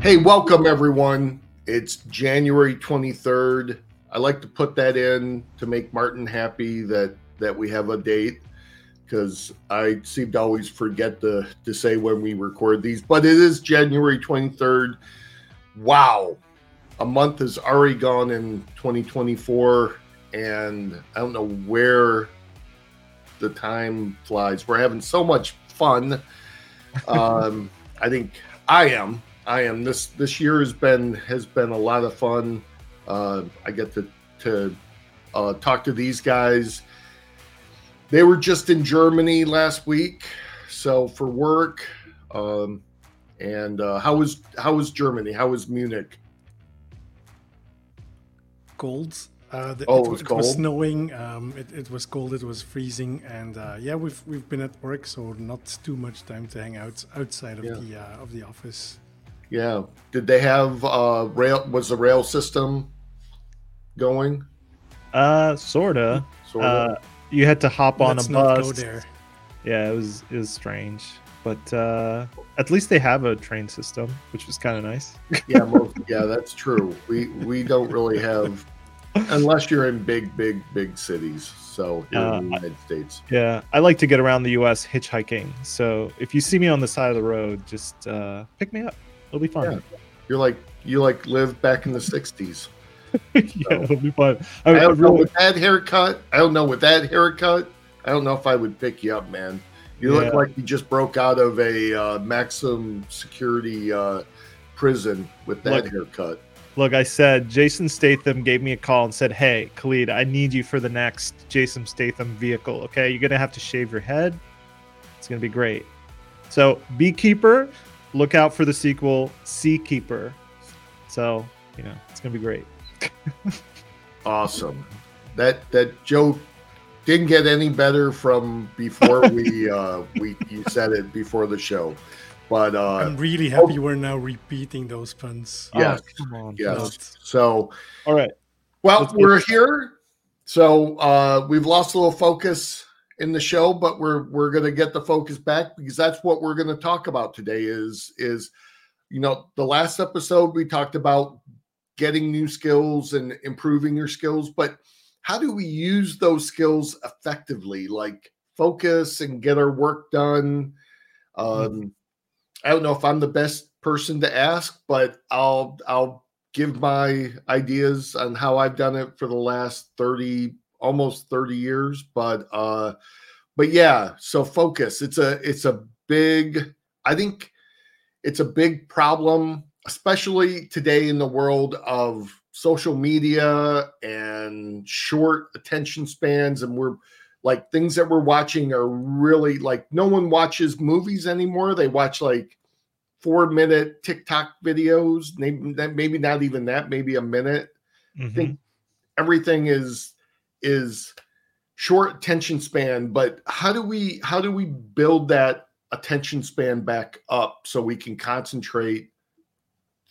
Hey, welcome everyone. It's January 23rd. I like to put that in to make Martin happy that that we have a date because I seem to always forget to to say when we record these, but it is January 23rd. Wow. A month has already gone in 2024 and I don't know where the time flies. We're having so much fun. Um, I think I am. I am. This this year has been has been a lot of fun. Uh, I get to to uh, talk to these guys. They were just in Germany last week, so for work. Um, and uh, how was how was Germany? How was Munich? Cold. Uh, the, Oh, it, it was it was snowing. Um, it, it was cold. It was freezing, and uh, yeah, we've we've been at work, so not too much time to hang out outside of Yeah. the uh, of the office. Yeah. Did they have uh, rail? Was the rail system going? Uh, sorta. Sort Uh, you had to hop on Let's a not bus. go there. Yeah, it was it was strange, but uh, at least they have a train system, which was kind of nice. yeah, most, yeah, that's true. We we don't really have unless you're in big, big, big cities. So here in the Uh, United States. Yeah, I like to get around the U.S. hitchhiking. So if you see me on the side of the road, just uh, pick me up. It'll be fun. Yeah. You're like you like live back in the '60s. Yeah, it'll be fun. I, I don't know with that haircut. I don't know with that haircut. I don't know if I would pick you up, man. You look like you just broke out of a uh, maximum security uh, prison with that Look- haircut. look, I said Jason Statham gave me a call and said, "Hey, Khalid, I need you for the next Jason Statham vehicle. Okay, you're gonna have to shave your head. It's gonna be great." So, Beekeeper, look out for the sequel, Seakeeper. So, you know, it's gonna be great. Awesome. That that joke didn't get any better from before we uh we you said it before the show. But uh I'm really happy we're now repeating those puns. Yes, Oh, come on. yes. Not- So All right. well Let's we're here. So uh we've lost a little focus in the show, but we're we're gonna get the focus back because that's what we're gonna talk about today is is you know the last episode we talked about getting new skills and improving your skills, but how do we use those skills effectively? Like focus and get our work done. Um i don't know if i'm the best person to ask but i'll i'll give my ideas on how i've done it for the last 30 almost 30 years but uh but yeah so focus it's a it's a big i think it's a big problem especially today in the world of social media and short attention spans and we're like things that we're watching are really like no one watches movies anymore they watch like four minute tiktok videos maybe, maybe not even that maybe a minute Mhm. think everything is is short attention span but how do we how do we build that attention span back up so we can concentrate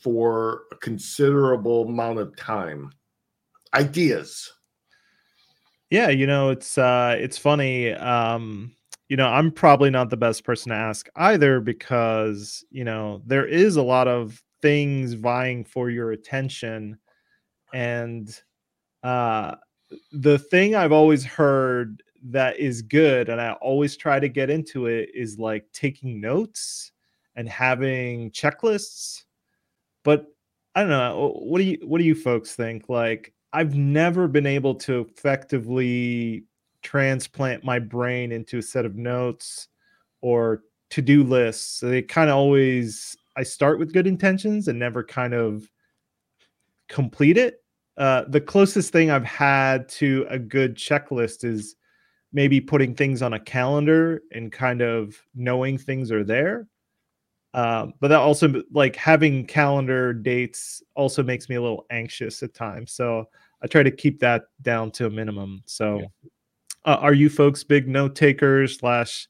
for a considerable amount of time ideas Yeah, you know, it's uh it's funny. Um, you know, I'm probably not the best person to ask either because, you know, there is a lot of things vying for your attention and uh the thing I've always heard that is good and I always try to get into it is like taking notes and having checklists. But I don't know. Uh, what do you what do you folks think? Like I've never been able to effectively transplant my brain into a set of notes or to-do lists. They kind of always I start with good intentions and never kind of complete it. Uh, the closest thing I've had to a good checklist is maybe putting things on a calendar and kind of knowing things are there. Um, but that also like having calendar dates also makes me a little anxious at times. So I try to keep that down to a minimum. So uh, are you folks big note takers slash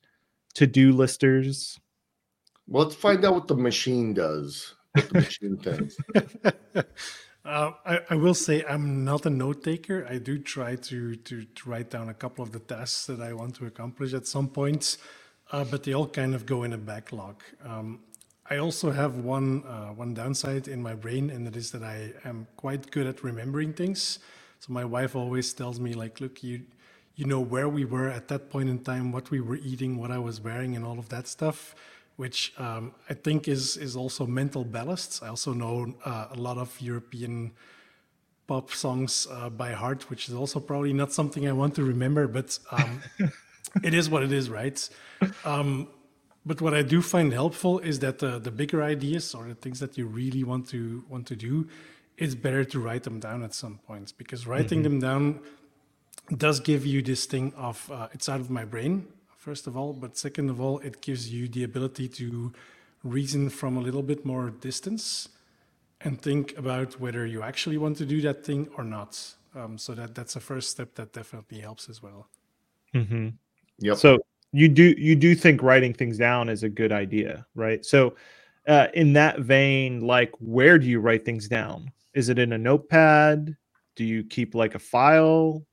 to do listers? well, let's find out what the machine does what the machine thinks Uh, I, I will say I'm not a note taker. I do try to, to to write down a couple of the tasks that I want to accomplish at some points, uh, but they all kind of go in a backlog. Um, I also have one uh, one downside in my brain, and that is that I am quite good at remembering things. So my wife always tells me like, "Look, you you know where we were at that point in time, what we were eating, what I was wearing, and all of that stuff." Which um, I think is is also mental ballast. I also know uh, a lot of European pop songs uh, by heart, which is also probably not something I want to remember, but um, it is what it is, right? Um, but what I do find helpful is that the, the bigger ideas or the things that you really want to want to do, it's better to write them down at some point because writing mm-hmm. them down does give you this thing of uh, it's out of my brain first of all, but second of all, it gives you the ability to reason from a little bit more distance and think about whether you actually want to do that thing or not. Um, so that that's a first step that definitely helps as well. Mm-hmm. Yep. So you do you do think writing things down is a good idea, right? So uh, in that vein, like where do you write things down? Is it in a notepad? Do you keep like a file?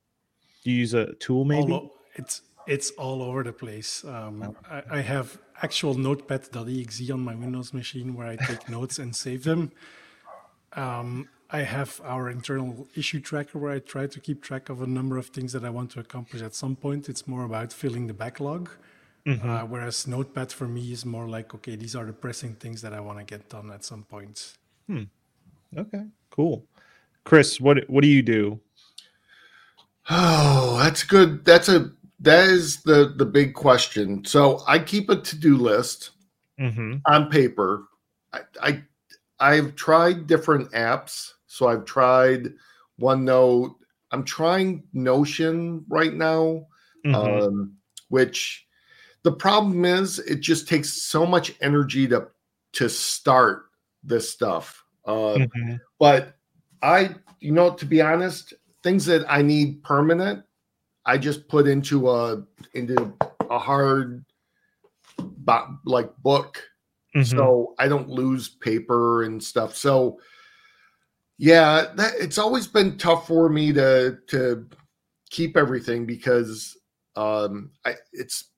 Do you use a tool maybe? All, it's it's all over the place. Um, oh. I, I, have actual notepad.exe on my Windows machine where I take notes and save them. Um, I have our internal issue tracker where I try to keep track of a number of things that I want to accomplish at some point. It's more about filling the backlog. Mm-hmm. Uh, whereas Notepad for me is more like, okay, these are the pressing things that I want to get done at some point. Hmm. Okay, cool. Chris, what what do you do? Oh, that's good. That's a that is the the big question. So I keep a to do list mm-hmm. on paper. I, I I've tried different apps. So I've tried OneNote. I'm trying Notion right now, mm-hmm. um, which the problem is it just takes so much energy to to start this stuff. Uh, mm-hmm. But I, you know, to be honest, things that I need permanent, I just put into a into a hard like book mm-hmm. so I don't lose paper and stuff. So yeah, that it's always been tough for me to to keep everything because um I it's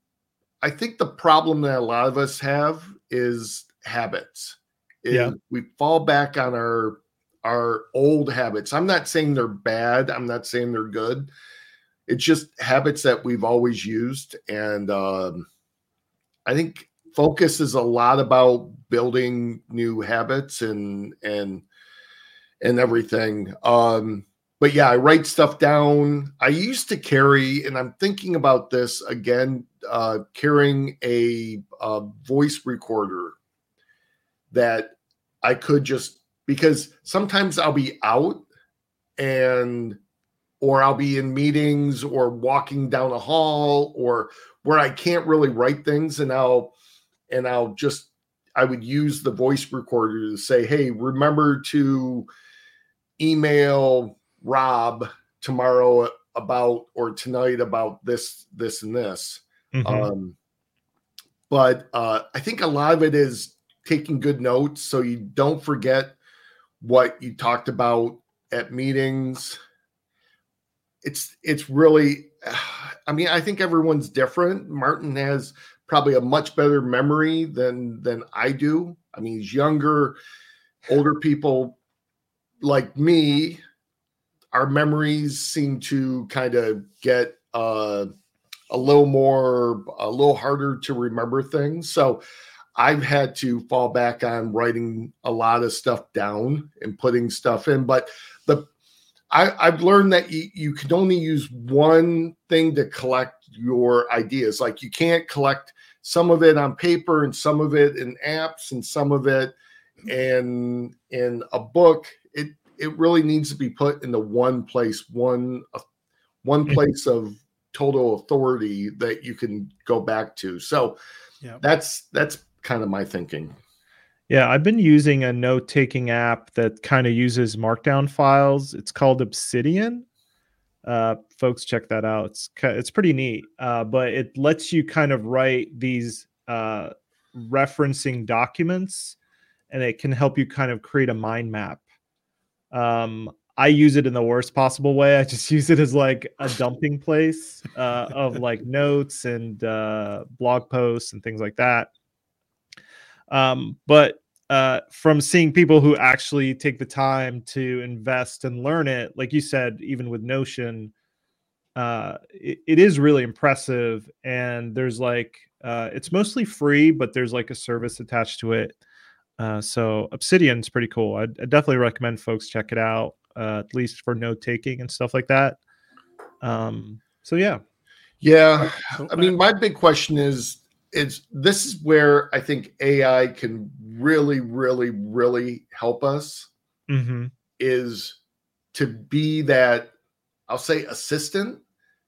I think the problem that a lot of us have is habits. Is yeah. We fall back on our our old habits. I'm not saying they're bad. I'm not saying they're good. It's just habits that we've always used. And um, I think focus is a lot about building new habits and and and everything. Um, but yeah, I write stuff down. I used to carry, and I'm thinking about this again, uh, carrying a, a voice recorder that I could just because sometimes I'll be out and or I'll be in meetings or walking down a hall or where I can't really write things and I'll and I'll just I would use the voice recorder to say, "Hey, remember to email Rob tomorrow about or tonight about this, this, and this." Mm-hmm. Um, but uh, I think a lot of it is taking good notes so you don't forget what you talked about at meetings. It's it's really, I mean, I think everyone's different. Martin has probably a much better memory than than I do. I mean, he's younger, older people like me, our memories seem to kind of get uh, a little more, a little harder to remember things. So I've had to fall back on writing a lot of stuff down and putting stuff in. But the I, have learned that you, you can only use one thing to collect your ideas. Like you can't collect some of it on paper and some of it in apps and some of it in in a book it it really needs to be put into one place one uh, one mm-hmm. place of total authority that you can go back to so yeah that's that's kind of my thinking yeah i've been using a note-taking app that kind of uses markdown files it's called obsidian uh, folks check that out. It's it's pretty neat, uh, but it lets you kind of write these uh, referencing documents, and it can help you kind of create a mind map. Um, I use it in the worst possible way. I just use it as like a dumping place uh, of like notes and uh, blog posts and things like that. Um, but uh, from seeing people who actually take the time to invest and learn it, like you said, even with Notion, uh, it, it is really impressive. And there's like, uh, it's mostly free, but there's like a service attached to it. Uh, so Obsidian's pretty cool. i definitely recommend folks check it out, uh, at least for note taking and stuff like that. Um, so yeah, yeah. I mean, my big question is is this is where I think AI can really, really, really help us mm-hmm. is to be that I'll say assistant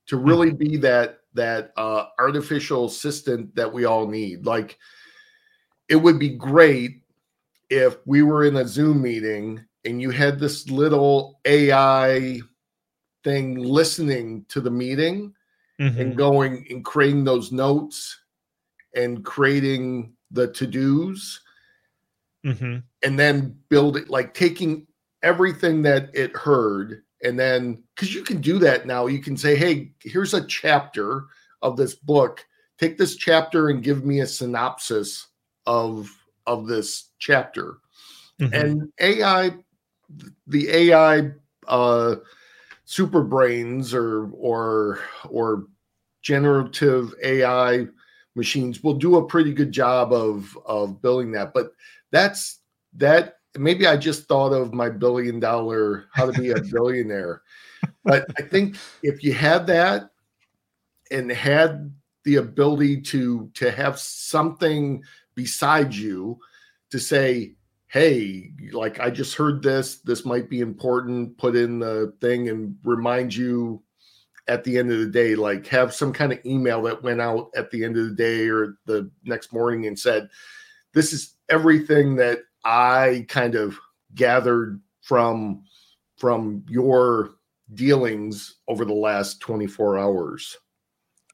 to really mm-hmm. be that that uh, artificial assistant that we all need. Like it would be great if we were in a Zoom meeting and you had this little AI thing listening to the meeting mm-hmm. and going and creating those notes and creating the to-dos mm-hmm. and then build it like taking everything that it heard and then because you can do that now you can say hey here's a chapter of this book take this chapter and give me a synopsis of of this chapter mm-hmm. and ai the ai uh super brains or or or generative ai machines. Will do a pretty good job of of building that but that's that maybe i just thought of my billion dollar how to be a billionaire but i think if you had that and had the ability to to have something beside you to say hey, like I just heard this, this might be important, put in the thing and remind you at the end of the day, like have some kind of email that went out at the end of the day or the next morning and said, this is everything that I kind of gathered from from your dealings over the last 24 hours.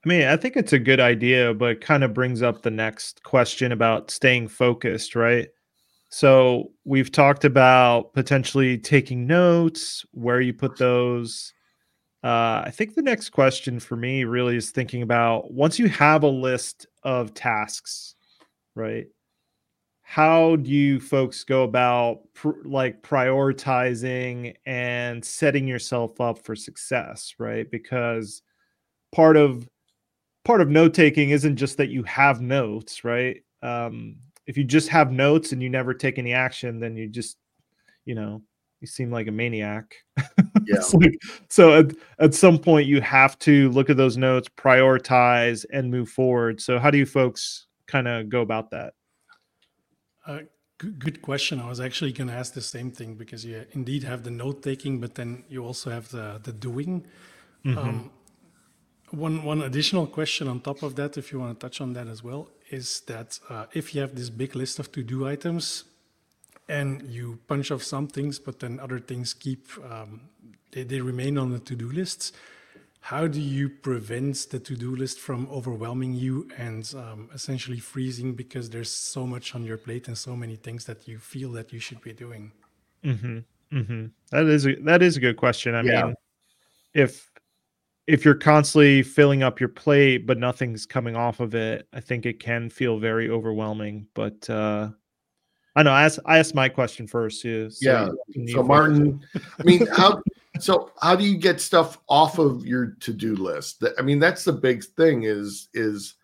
I mean, I think it's a good idea, but it kind of brings up the next question about staying focused, right? So we've talked about potentially taking notes, where you put those. Uh, I think the next question for me really is thinking about once you have a list of tasks, right? How do you folks go about pr- like prioritizing and setting yourself up for success, right? Because part of part of note taking isn't just that you have notes, right? Um, if you just have notes and you never take any action, then you just, you know, you seem like a maniac. Yeah. like, so at, at some point you have to look at those notes, prioritize, and move forward. So how do you folks kind of go about that? Uh, good, good question. I was actually going to ask the same thing because you indeed have the note taking, but then you also have the the doing. Mm-hmm. Um, one one additional question on top of that, if you want to touch on that as well, is that uh, if you have this big list of to-do items and you punch off some things, but then other things keep um, they, they remain on the to-do lists, how do you prevent the to-do list from overwhelming you and um, essentially freezing because there's so much on your plate and so many things that you feel that you should be doing? Mm-hmm. Mm-hmm. That is a, that is a good question. I yeah. mean, if if you're constantly filling up your plate but nothing's coming off of it, I think it can feel very overwhelming. But uh I know I asked I asked my question first too. So yeah. So Martin, I mean, how so how do you get stuff off of your to-do list? I mean, that's the big thing is is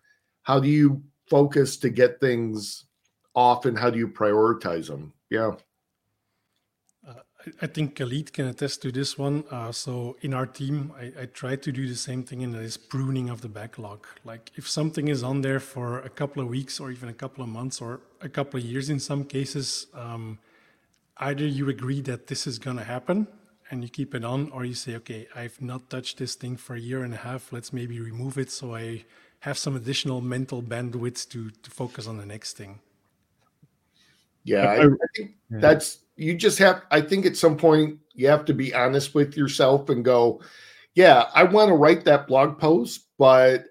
how do you focus to get things off and how do you prioritize them? Yeah. I think Khalid can attest to this one. Uh, so in our team, I, I, try to do the same thing, and that is pruning of the backlog. Like if something is on there for a couple of weeks, or even a couple of months, or a couple of years in some cases, um, either you agree that this is going to happen and you keep it on, or you say, okay, I've not touched this thing for a year and a half. Let's maybe remove it so I have some additional mental bandwidth to to focus on the next thing. Yeah, I, I think that's you just have i think at some point you have to be honest with yourself and go yeah i want to write that blog post but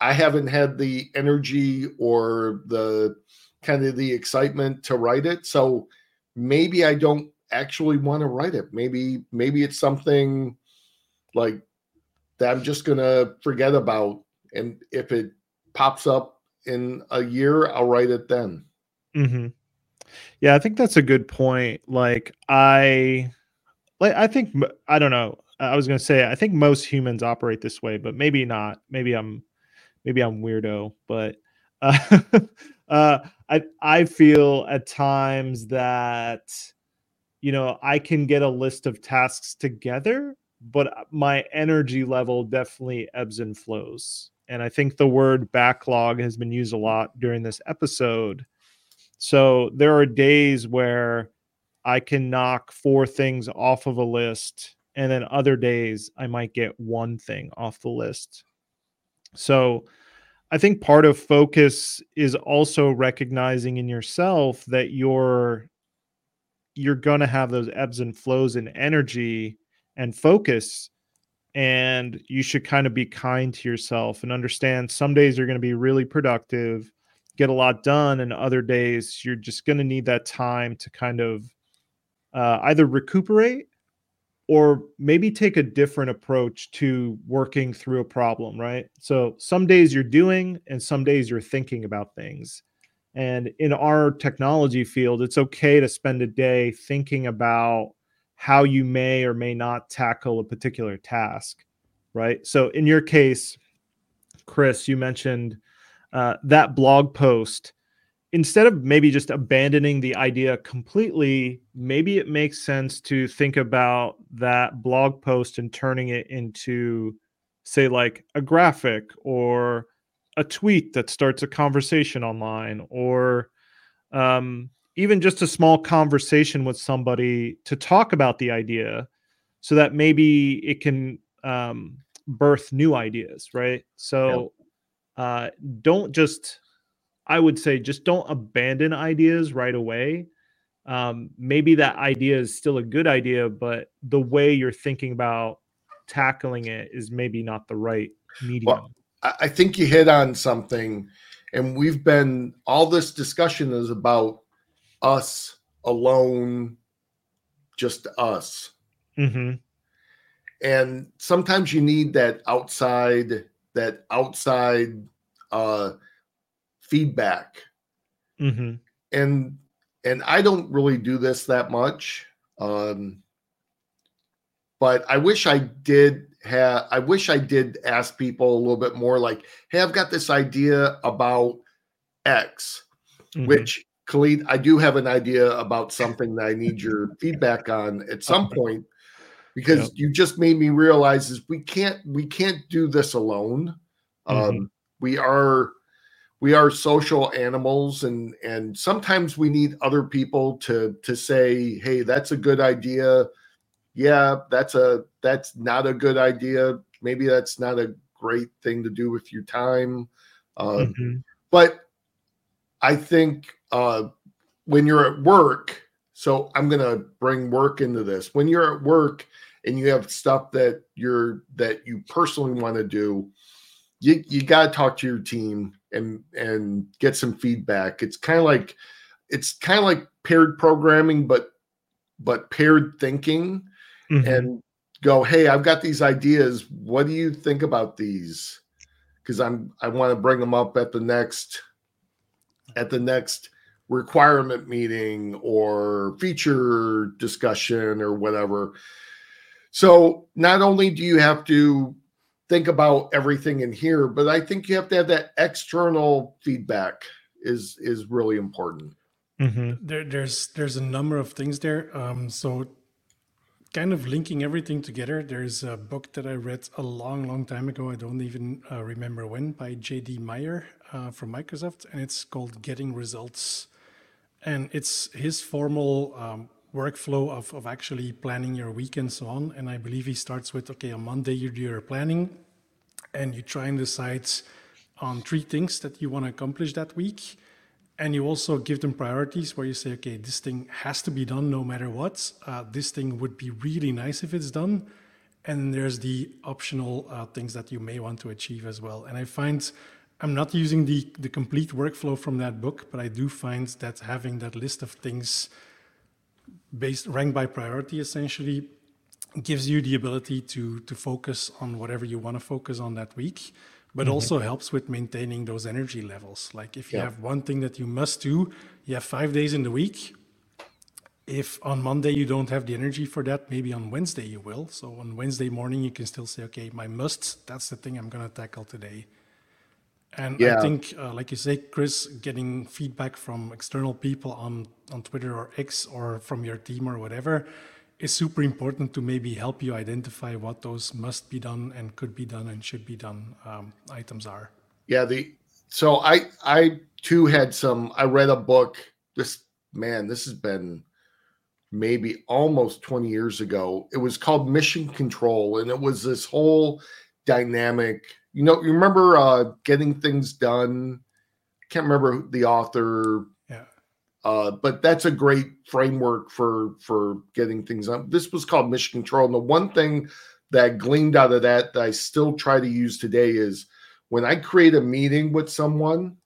i haven't had the energy or the kind of the excitement to write it. So maybe i don't actually want to write it. Maybe maybe it's something like that i'm just gonna forget about. And if it pops up in a year i'll write it then. Mm-hmm. Yeah, I think that's a good point. Like I, like I think I don't know. I was going to say I think most humans operate this way, but maybe not. Maybe I'm, maybe I'm weirdo. But uh, uh, I I feel at times that you know I can get a list of tasks together, but my energy level definitely ebbs and flows. And I think the word backlog has been used a lot during this episode. So there are days where I can knock four things off of a list, and then other days I might get one thing off the list. So I think part of focus is also recognizing in yourself that you're you're going to have those ebbs and flows in energy and focus and you should kind of be kind to yourself and understand some days you're going to be really productive get a lot done and other days you're just going to need that time to kind of uh, either recuperate or maybe take a different approach to working through a problem right so some days you're doing and some days you're thinking about things and in our technology field it's okay to spend a day thinking about how you may or may not tackle a particular task, right? So in your case, Chris, you mentioned uh, that blog post. Instead of maybe just abandoning the idea completely, maybe it makes sense to think about that blog post and turning it into, say, like a graphic or a tweet that starts a conversation online or um, even just a small conversation with somebody to talk about the idea so that maybe it can um, birth new ideas right so uh, don't just i would say just don't abandon ideas right away um, maybe that idea is still a good idea but the way you're thinking about tackling it is maybe not the right medium well, i think you hit on something and we've been all this discussion is about us alone, just us. Mm-hmm. And sometimes you need that outside, that outside uh, feedback. Mm-hmm. And and I don't really do this that much. Um, but I wish I did have I wish I did ask people a little bit more like, hey, I've got this idea about X, mm-hmm. which Khalid, I do have an idea about something that I need your feedback on at some point because yep. you just made me realize is we can't we can't do this alone. Mm-hmm. Um, we are we are social animals and and sometimes we need other people to to say hey that's a good idea yeah that's a that's not a good idea maybe that's not a great thing to do with your time uh, mm-hmm. but i think uh, when you're at work, so I'm going to bring work into this. When you're at work and you have stuff that you're that you personally want to do, you you got to talk to your team and and get some feedback. It's kind of like it's kind of like paired programming, but but paired thinking, mm-hmm. and go, hey, I've got these ideas. What do you think about these? Because I'm I want to bring them up at the next at the next requirement meeting or feature discussion or whatever. So not only do you have to think about everything in here, but I think you have to have that external feedback is is really important. Mm-hmm. There, there's there's a number of things there. Um, so kind of linking everything together. There's a book that I read a long, long time ago. I don't even uh, remember when by J.D. Meier uh, from Microsoft, and it's called Getting Results and it's his formal um, workflow of, of actually planning your week and so on. And I believe he starts with okay, on Monday you do your planning and you try and decide on three things that you want to accomplish that week. And you also give them priorities where you say, okay, this thing has to be done no matter what. Uh, this thing would be really nice if it's done. And there's the optional uh, things that you may want to achieve as well. And I find I'm not using the, the complete workflow from that book, but I do find that having that list of things based ranked by priority essentially gives you the ability to to focus on whatever you want to focus on that week. but mm-hmm. also helps with maintaining those energy levels. Like if you yeah. have one thing that you must do, you have five days in the week. If on Monday you don't have the energy for that, maybe on Wednesday you will. So on Wednesday morning, you can still say, okay, my must, that's the thing I'm going to tackle today. And yeah. I think, uh, like you say, Chris, getting feedback from external people on, on Twitter or X or from your team or whatever is super important to maybe help you identify what those must be done and could be done and should be done um, items are. Yeah, the so I I too had some. I read a book. This man, this has been maybe almost 20 years ago. It was called Mission Control, and it was this whole dynamic. You know, you remember uh, getting things done. Can't remember the author uh, but that's a great framework for for getting things on. This was called mission control. And the one thing that I gleaned out of that that I still try to use today is when I create a meeting with someone,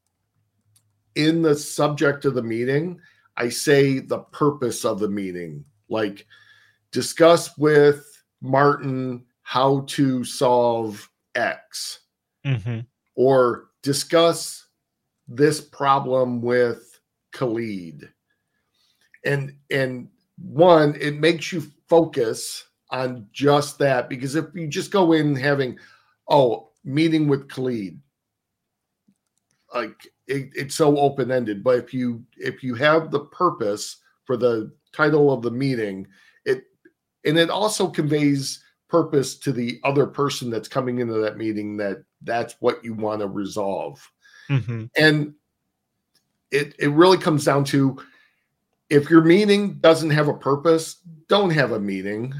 in the subject of the meeting, I say the purpose of the meeting, like discuss with Martin how to solve X, mm-hmm. or discuss this problem with Khalid. And and one, it makes you focus on just that because if you just go in having, oh, meeting with Khalid, like it, it's so open ended. But if you if you have the purpose for the title of the meeting, it and it also conveys purpose to the other person that's coming into that meeting that that's what you want to resolve. Mm-hmm. And it it really comes down to if your meeting doesn't have a purpose, don't have a meeting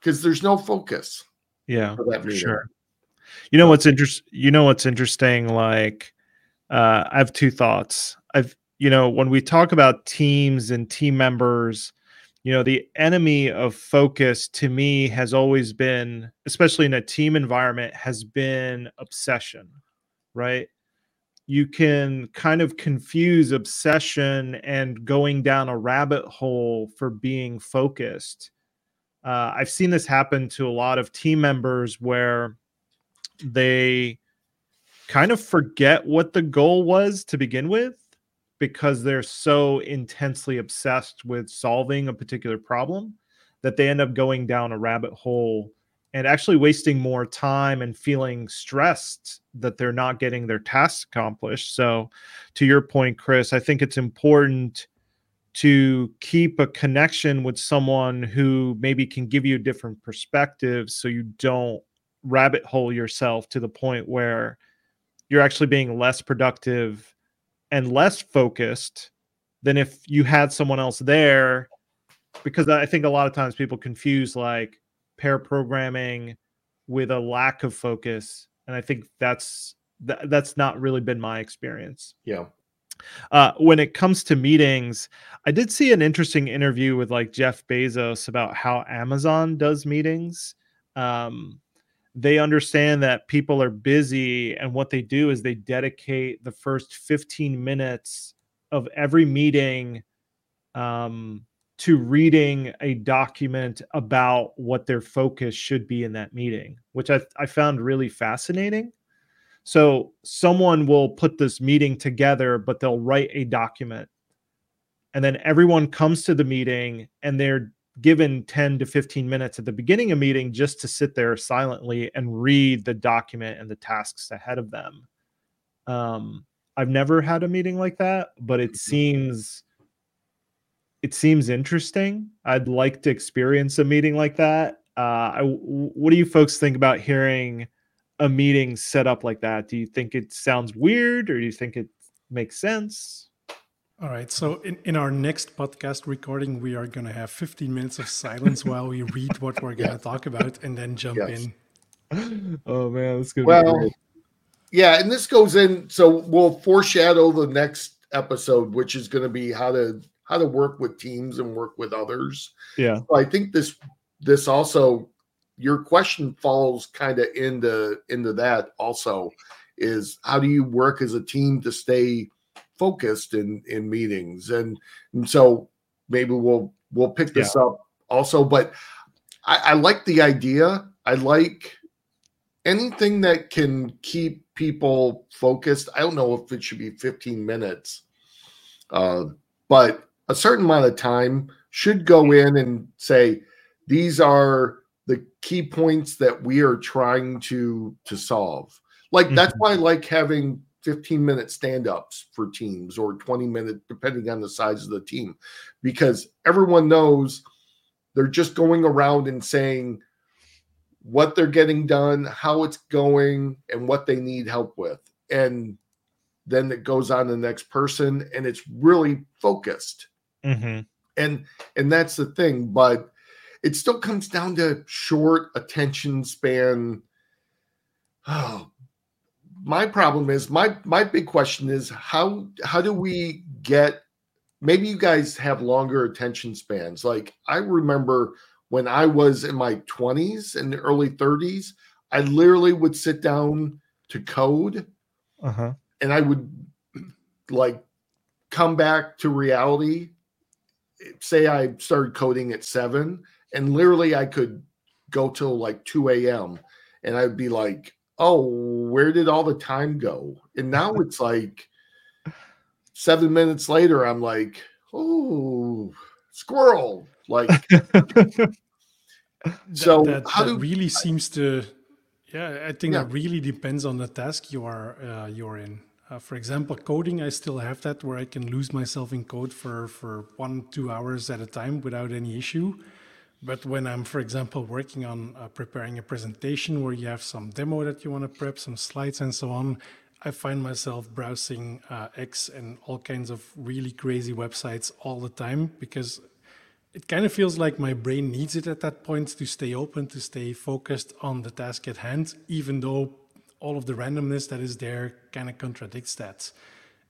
because there's no focus. Yeah, for that meeting. Sure. You know what's interesting? You know what's interesting? Like, uh, I have two thoughts. I've you know when we talk about teams and team members, you know the enemy of focus to me has always been, especially in a team environment, has been obsession, right? you can kind of confuse obsession and going down a rabbit hole for being focused. Uh, I've seen this happen to a lot of team members where they kind of forget what the goal was to begin with because they're so intensely obsessed with solving a particular problem that they end up going down a rabbit hole and actually wasting more time and feeling stressed that they're not getting their tasks accomplished. So, to your point, Chris, I think it's important to keep a connection with someone who maybe can give you a different perspective so you don't rabbit hole yourself to the point where you're actually being less productive and less focused than if you had someone else there. Because i think a lot of times people confuse like pair programming with a lack of focus and i think that's that, that's not really been my experience. Yeah. Uh, when it comes to meetings i did see an interesting interview with like jeff bezos about how amazon does meetings. Um, they understand that people are busy and what they do is they dedicate the first 15 minutes of every meeting um, to reading a document about what their focus should be in that meeting, which I, I found really fascinating. So, someone will put this meeting together, but they'll write a document. And then everyone comes to the meeting and they're given 10 to 15 minutes at the beginning of meeting just to sit there silently and read the document and the tasks ahead of them. Um, I've never had a meeting like that, but it mm-hmm. seems it seems interesting. I'd like to experience a meeting like that. Uh, I, what do you folks think about hearing a meeting set up like that? Do you think it sounds weird, or do you think it makes sense? All right. So in, in our next podcast recording, we are going to have 15 minutes of silence while we read what we're going to talk about and then jump yes. in. Oh man, that's good. Well, yeah, and this goes in. So we'll foreshadow the next episode, which is going to be how to how to work with teams and work with others. Yeah. So I think this this also your question falls kind of into into that also is how do you work as a team to stay focused in in meetings and and so maybe we'll we'll pick this yeah. up also but I, I like the idea i like anything that can keep people focused. I don't know if it should be 15 minutes, uh, but a certain amount of time should go in and say these are the key points that we are trying to to solve. Like mm-hmm. that's why I like having 15 minute stand-ups for teams or 20 minute depending on the size of the team because everyone knows they're just going around and saying what they're getting done, how it's going, and what they need help with. And then it goes on to the next person and it's really focused. Mm-hmm. And and that's the thing, but it still comes down to short attention span. Oh, my problem is my my big question is how how do we get maybe you guys have longer attention spans like i remember when i was in my 20s and early 30s i literally would sit down to code uh-huh. and i would like come back to reality say i started coding at 7 and literally i could go till like 2 a.m and i'd be like oh, where did all the time go? And now it's like seven minutes later, I'm like, oh, squirrel. Like, so that, that, how that do really seems to, yeah, I think Yeah. it really depends on the task you are uh, you're in. Uh, for example, coding, I still have that where I can lose myself in code for for one two hours at a time without any issue. But when I'm, for example, working on uh, preparing a presentation where you have some demo that you want to prep, some slides and so on, I find myself browsing uh, X and all kinds of really crazy websites all the time because it kind of feels like my brain needs it at that point to stay open, to stay focused on the task at hand, even though all of the randomness that is there kind of contradicts that.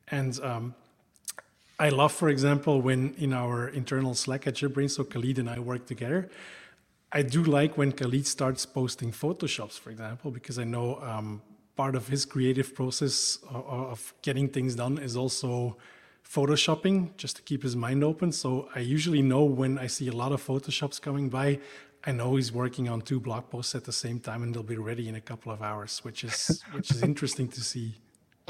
And um, I love, for example, when in our internal Slack at JetBrains, so Khalid and I work together. I do like when Khalid starts posting Photoshops, for example, because I know um, part of his creative process of, of getting things done is also photoshopping, just to keep his mind open. So I usually know when I see a lot of Photoshops coming by, I know he's working on two blog posts at the same time, and they'll be ready in a couple of hours, which is which is interesting to see.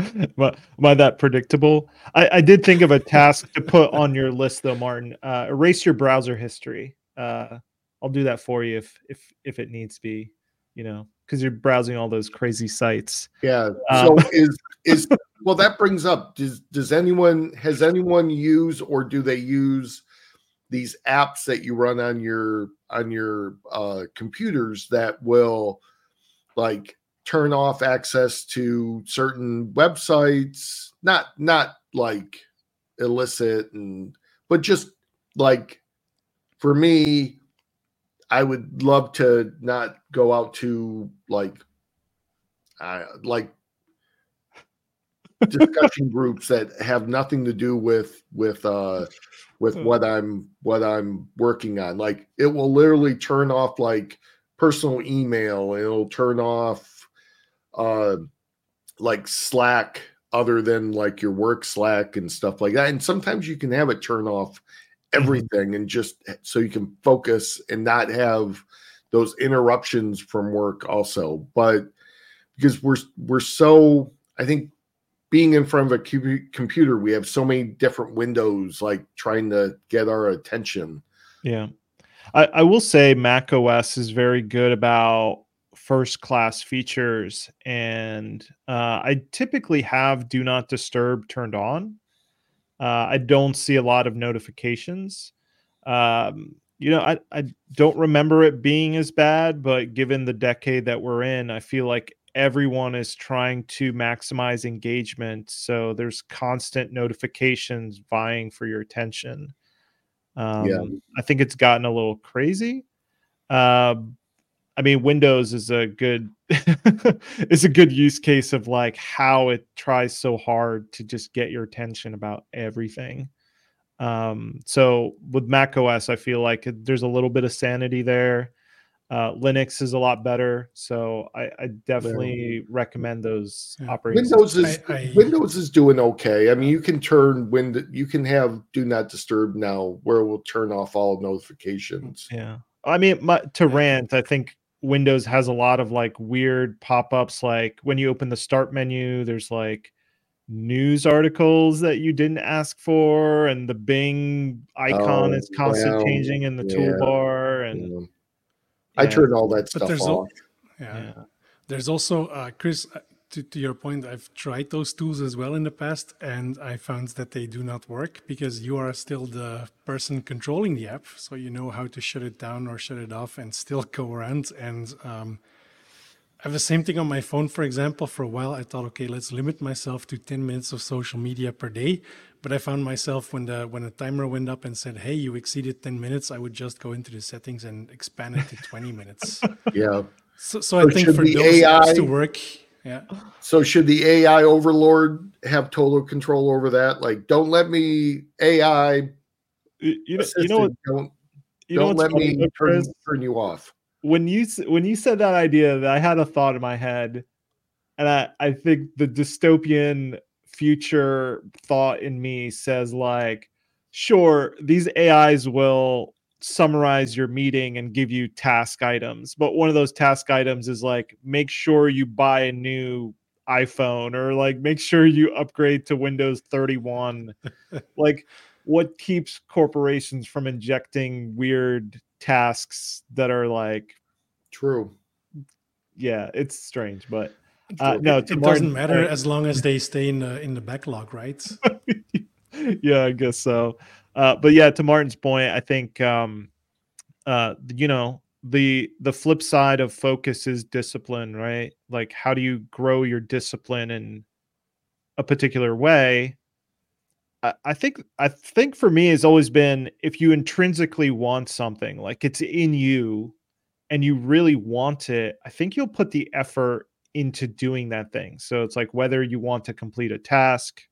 am, I, that predictable? I, I did think of a task to put on your list though, Martin. Uh, erase your browser history. Uh, I'll do that for you if if if it needs to be, you know, because you're browsing all those crazy sites. Yeah. Um, So is is well that brings up does does anyone has anyone use or do they use these apps that you run on your on your uh computers that will like turn off access to certain websites not not like illicit and but just like for me I would love to not go out to like uh, like discussion groups that have nothing to do with with uh with Hmm. what I'm what I'm working on. Like it will literally turn off like personal email. It'll turn off uh like Slack other than like your work Slack and stuff like that. And sometimes you can have it turn off everything and just so you can focus and not have those interruptions from work also. But because we're we're so I think being in front of a cu- computer, we have so many different windows like trying to get our attention. Yeah. I, I will say Mac OS is very good about first class features. And uh, I typically have do not disturb turned on. Uh, I don't see a lot of notifications. Um, you know, I, I don't remember it being as bad, but given the decade that we're in, I feel like everyone is trying to maximize engagement. So there's constant notifications vying for your attention. Um, Yeah. I think it's gotten a little crazy. Um, I mean, Windows is a good is a good use case of like how it tries so hard to just get your attention about everything. Um, so with Mac OS, I feel like there's a little bit of sanity there. Uh, Linux is a lot better, so I, I definitely recommend those Yeah. operating. Windows is I- I- Windows is doing okay. I mean, you can turn window you can have do not disturb now where it will turn off all notifications. Yeah. I mean, my, to Yeah. rant, I think Windows has a lot of like weird pop-ups like when you open the start menu there's like news articles that you didn't ask for and the Bing icon Oh, is constantly well, changing in the yeah, toolbar and Yeah. I turned all that stuff there's al- off. yeah. yeah. There's also, uh, Chris, to, to your point, I've tried those tools as well in the past, and I found that they do not work because you are still the person controlling the app. So you know how to shut it down or shut it off and still go around. And um, I have the same thing on my phone, for example. For a while, I thought, okay, let's limit myself to 10 minutes of social media per day. But I found myself when the when a timer went up and said, "Hey, you exceeded 10 minutes," I would just go into the settings and expand it to 20 minutes. Yeah. So, so I think for the those apps to work, yeah, So should the AI overlord have total control over that? Like, don't let me AI. you know, you know what Don't you don't what's let me turn, turn you off. when you when you said that idea that I had a thought in my head and I I think the dystopian future thought in me says like sure these AIs will summarize your meeting and give you task items but one of those task items is like make sure you buy a new iPhone or like make sure you upgrade to Windows 31 like what keeps corporations from injecting weird tasks that are like True. yeah it's strange but uh, no it, it doesn't matter point- as long as they stay in the in the backlog, right? yeah i guess so uh, but yeah to martin's point i think um uh you know the the flip side of focus is discipline right? Like how do you grow your discipline in a particular way? I, I think i think for me has always been if you intrinsically want something like it's in you and you really want it i think you'll put the effort into doing that thing. So it's like whether you want to complete a task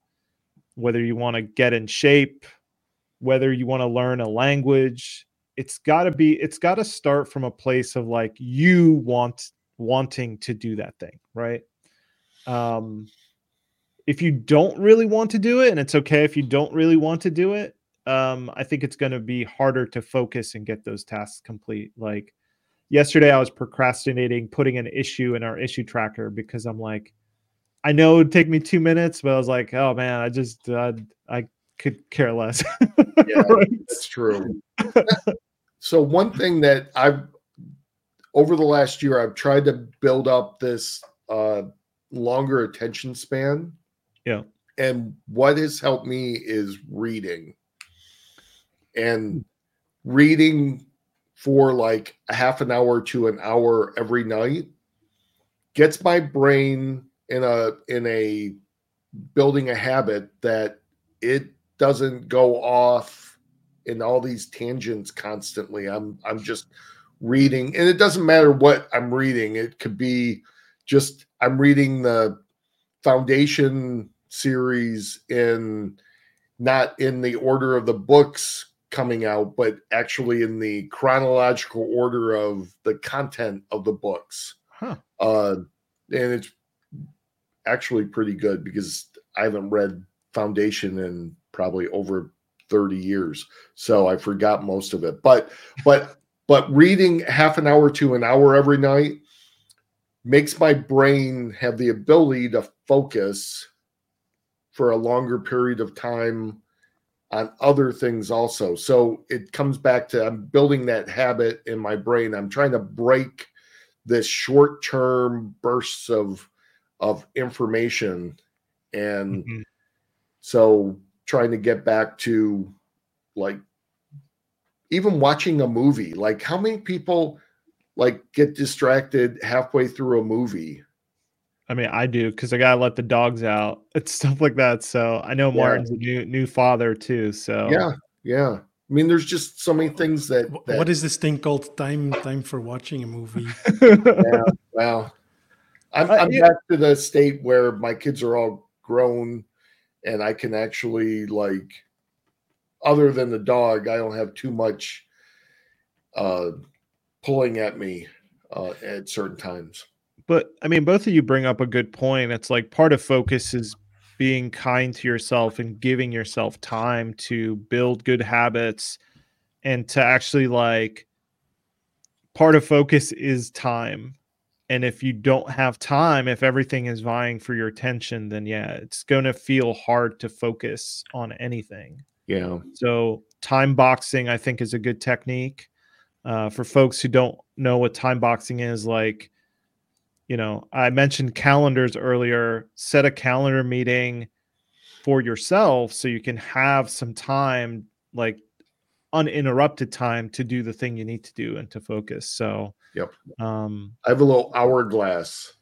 whether you want to get in shape whether you want to learn a language it's got to be it's got to start from a place of like you want wanting to do that thing right? Um if you don't really want to do it and it's okay if you don't really want to do it um i think it's going to be harder to focus and get those tasks complete. Like yesterday i was procrastinating putting an issue in our issue tracker because i'm like i know it would take me two minutes but i was like oh man i just uh, i could care less Yeah, Right? that's true. so one thing that I've over the last year, I've tried to build up this uh, longer attention span. Yeah. And what has helped me is reading. And reading for like a half an hour to an hour every night gets my brain in a in a building a habit that it doesn't go off in all these tangents constantly. I'm I'm just reading and it doesn't matter what I'm reading. It could be just I'm reading the foundation series in not in the order of the books coming out, but actually in the chronological order of the content of the books. huh Uh, and it's actually pretty good because I haven't read Foundation in probably over 30 years. So I forgot most of it. But but but reading half an hour to an hour every night makes my brain have the ability to focus for a longer period of time on other things also. So it comes back to I'm building that habit in my brain. I'm trying to break this short-term bursts of of information and Mhm. so trying to get back to like even watching a movie like how many people like get distracted halfway through a movie I mean, I do because I gotta let the dogs out. It's stuff like that. So I know Yeah. Martin's a new new father too. So yeah yeah i mean there's just so many things that, that what is this thing called time time for watching a movie? yeah, wow i'm, Uh, I'm yeah. back to the state where my kids are all grown and i can actually like other than the dog i don't have too much uh pulling at me uh at certain times but I mean, both of you bring up a good point. It's like part of focus is being kind to yourself and giving yourself time to build good habits and to actually like part of focus is time and if you don't have time if everything is vying for your attention then yeah it's going to feel hard to focus on anything. Yeah. so time boxing i think is a good technique. Uh, for folks who don't know what time boxing is like you know i mentioned calendars earlier. Set a calendar meeting for yourself so you can have some time like uninterrupted time to do the thing you need to do and to focus so Yep. um I have a little hourglass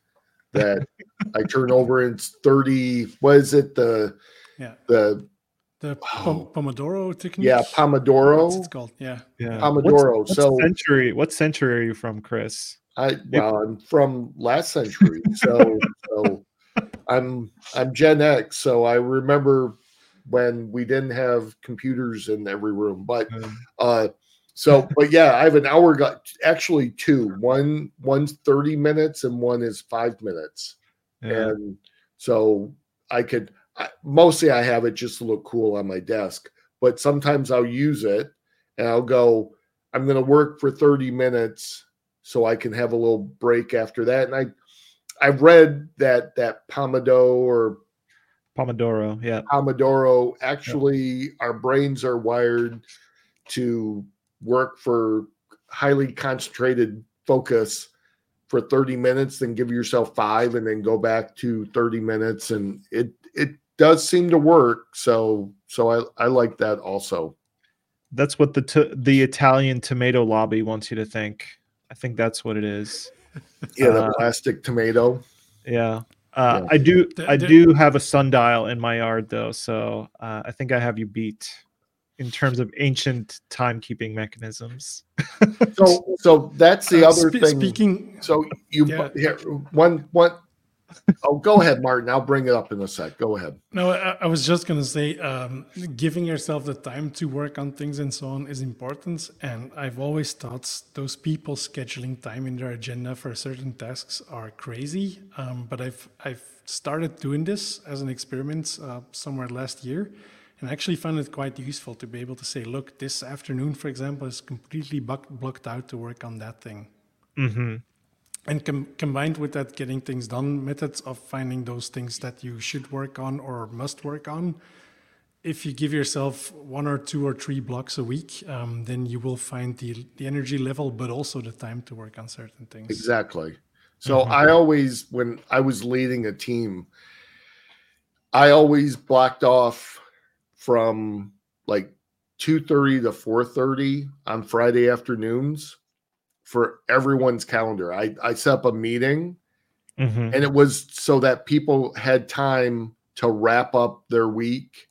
that I turn over and it's 30. What is it? The Yeah. the The Oh. Pomodoro technique. yeah, What's Pomodoro. it called? Yeah. yeah Pomodoro, What's- so- what century what century are you from chris I well, I'm from last century, so so I'm I'm Gen X, so I remember when we didn't have computers in every room. But uh, so but yeah, I have an hour. Got actually two. One one's thirty minutes and one is five minutes, yeah. and so I could I, mostly I have it just to look cool on my desk, but sometimes I'll use it and I'll go. I'm going to work for thirty minutes so I can have a little break after that. And I, I've read that that Pomodoro or pomodoro yeah Pomodoro actually our brains are wired to work for highly concentrated focus for 30 minutes, then give yourself five and then go back to 30 minutes. And it it does seem to work. So so I, I like that also. That's what the t- the Italian tomato lobby wants you to think. I think that's what it is. Yeah, the Uh, plastic tomato. Yeah. Uh, Yeah. I do. The- I the- do have a sundial in my yard, though, so uh, I think I have you beat in terms of ancient timekeeping mechanisms. So so that's the Uh, other spe- thing. Speaking, So you Yeah. here one one oh go ahead, Martin. I'll bring it up in a sec. Go ahead. no, I, I was just gonna say, um, giving yourself the time to work on things and so on is important. And I've always thought those people scheduling time in their agenda for certain tasks are crazy. Um, but I've I've started doing this as an experiment uh, somewhere last year, and I actually found it quite useful to be able to say, look, this afternoon, for example, is completely blocked out to work on that thing. Mm-hmm. And com- combined with that getting things done methods of finding those things that you should work on or must work on, if you give yourself one or two or three blocks a week, um, then you will find the, the energy level, but also the time to work on certain things. Exactly. So Mhm. I always, when I was leading a team, I always blocked off from like two thirty to four thirty on Friday afternoons for everyone's calendar. I I set up a meeting, Mm-hmm. and it was so that people had time to wrap up their week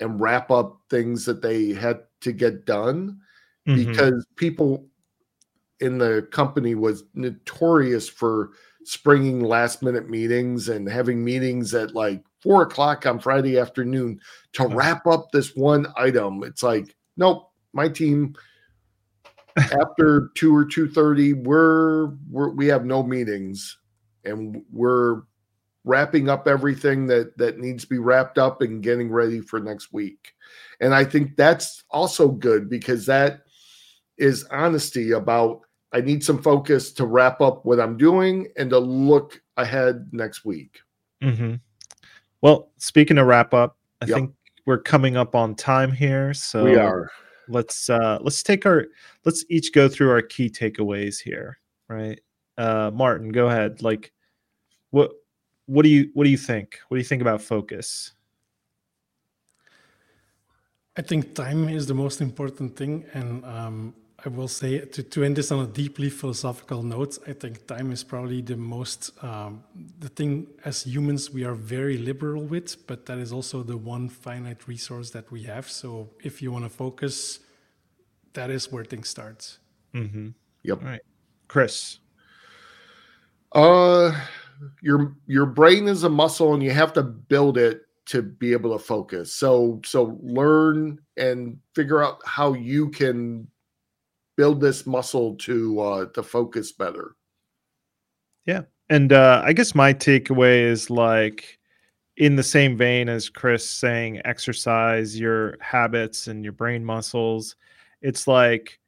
and wrap up things that they had to get done Mm-hmm. because people in the company was notorious for springing last minute meetings and having meetings at like four o'clock on Friday afternoon to wrap up this one item. It's like, nope, my team after two or two thirty, we're, we're we have no meetings and we're wrapping up everything that that needs to be wrapped up and getting ready for next week. And I think that's also good because that is honesty about I need some focus to wrap up what I'm doing and to look ahead next week. Mm-hmm. Well, speaking of wrap up, I Yep. think we're coming up on time here. So we are. Let's uh let's take our let's each go through our key takeaways here right? Uh martin go ahead. Like what what do you what do you think? What do you think about focus? I think time is the most important thing. And um, I will say to, to end this on a deeply philosophical note, I think time is probably the most, um, the thing as humans we are very liberal with, but that is also the one finite resource that we have. So if you want to focus, that is where things start. mm-hmm. Yep. all right chris Uh your your brain is a muscle and you have to build it to be able to focus. So so learn and figure out how you can build this muscle to uh to focus better. Yeah, and uh i guess my takeaway is like in the same vein as chris saying exercise your habits and your brain muscles it's like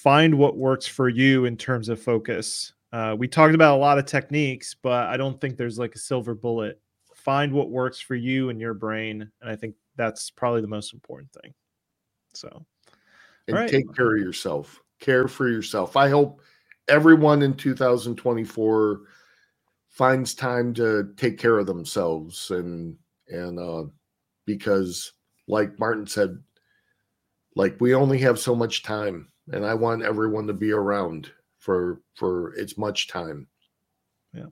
find what works for you in terms of focus. Uh, we talked about a lot of techniques, but I don't think there's like a silver bullet. Find what works for you and your brain, and I think that's probably the most important thing. So, and right. take care of yourself. Care for yourself. I hope everyone in 2024 finds time to take care of themselves and and uh because like Martin said like we only have so much time and I want everyone to be around for for as much time. Yeah.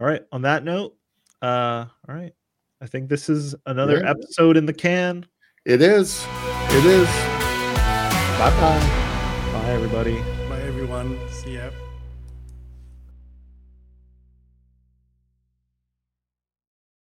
All right, on that note, uh all right. I think this is another yeah. episode in the can. It is. It is. Bye bye. Bye everybody.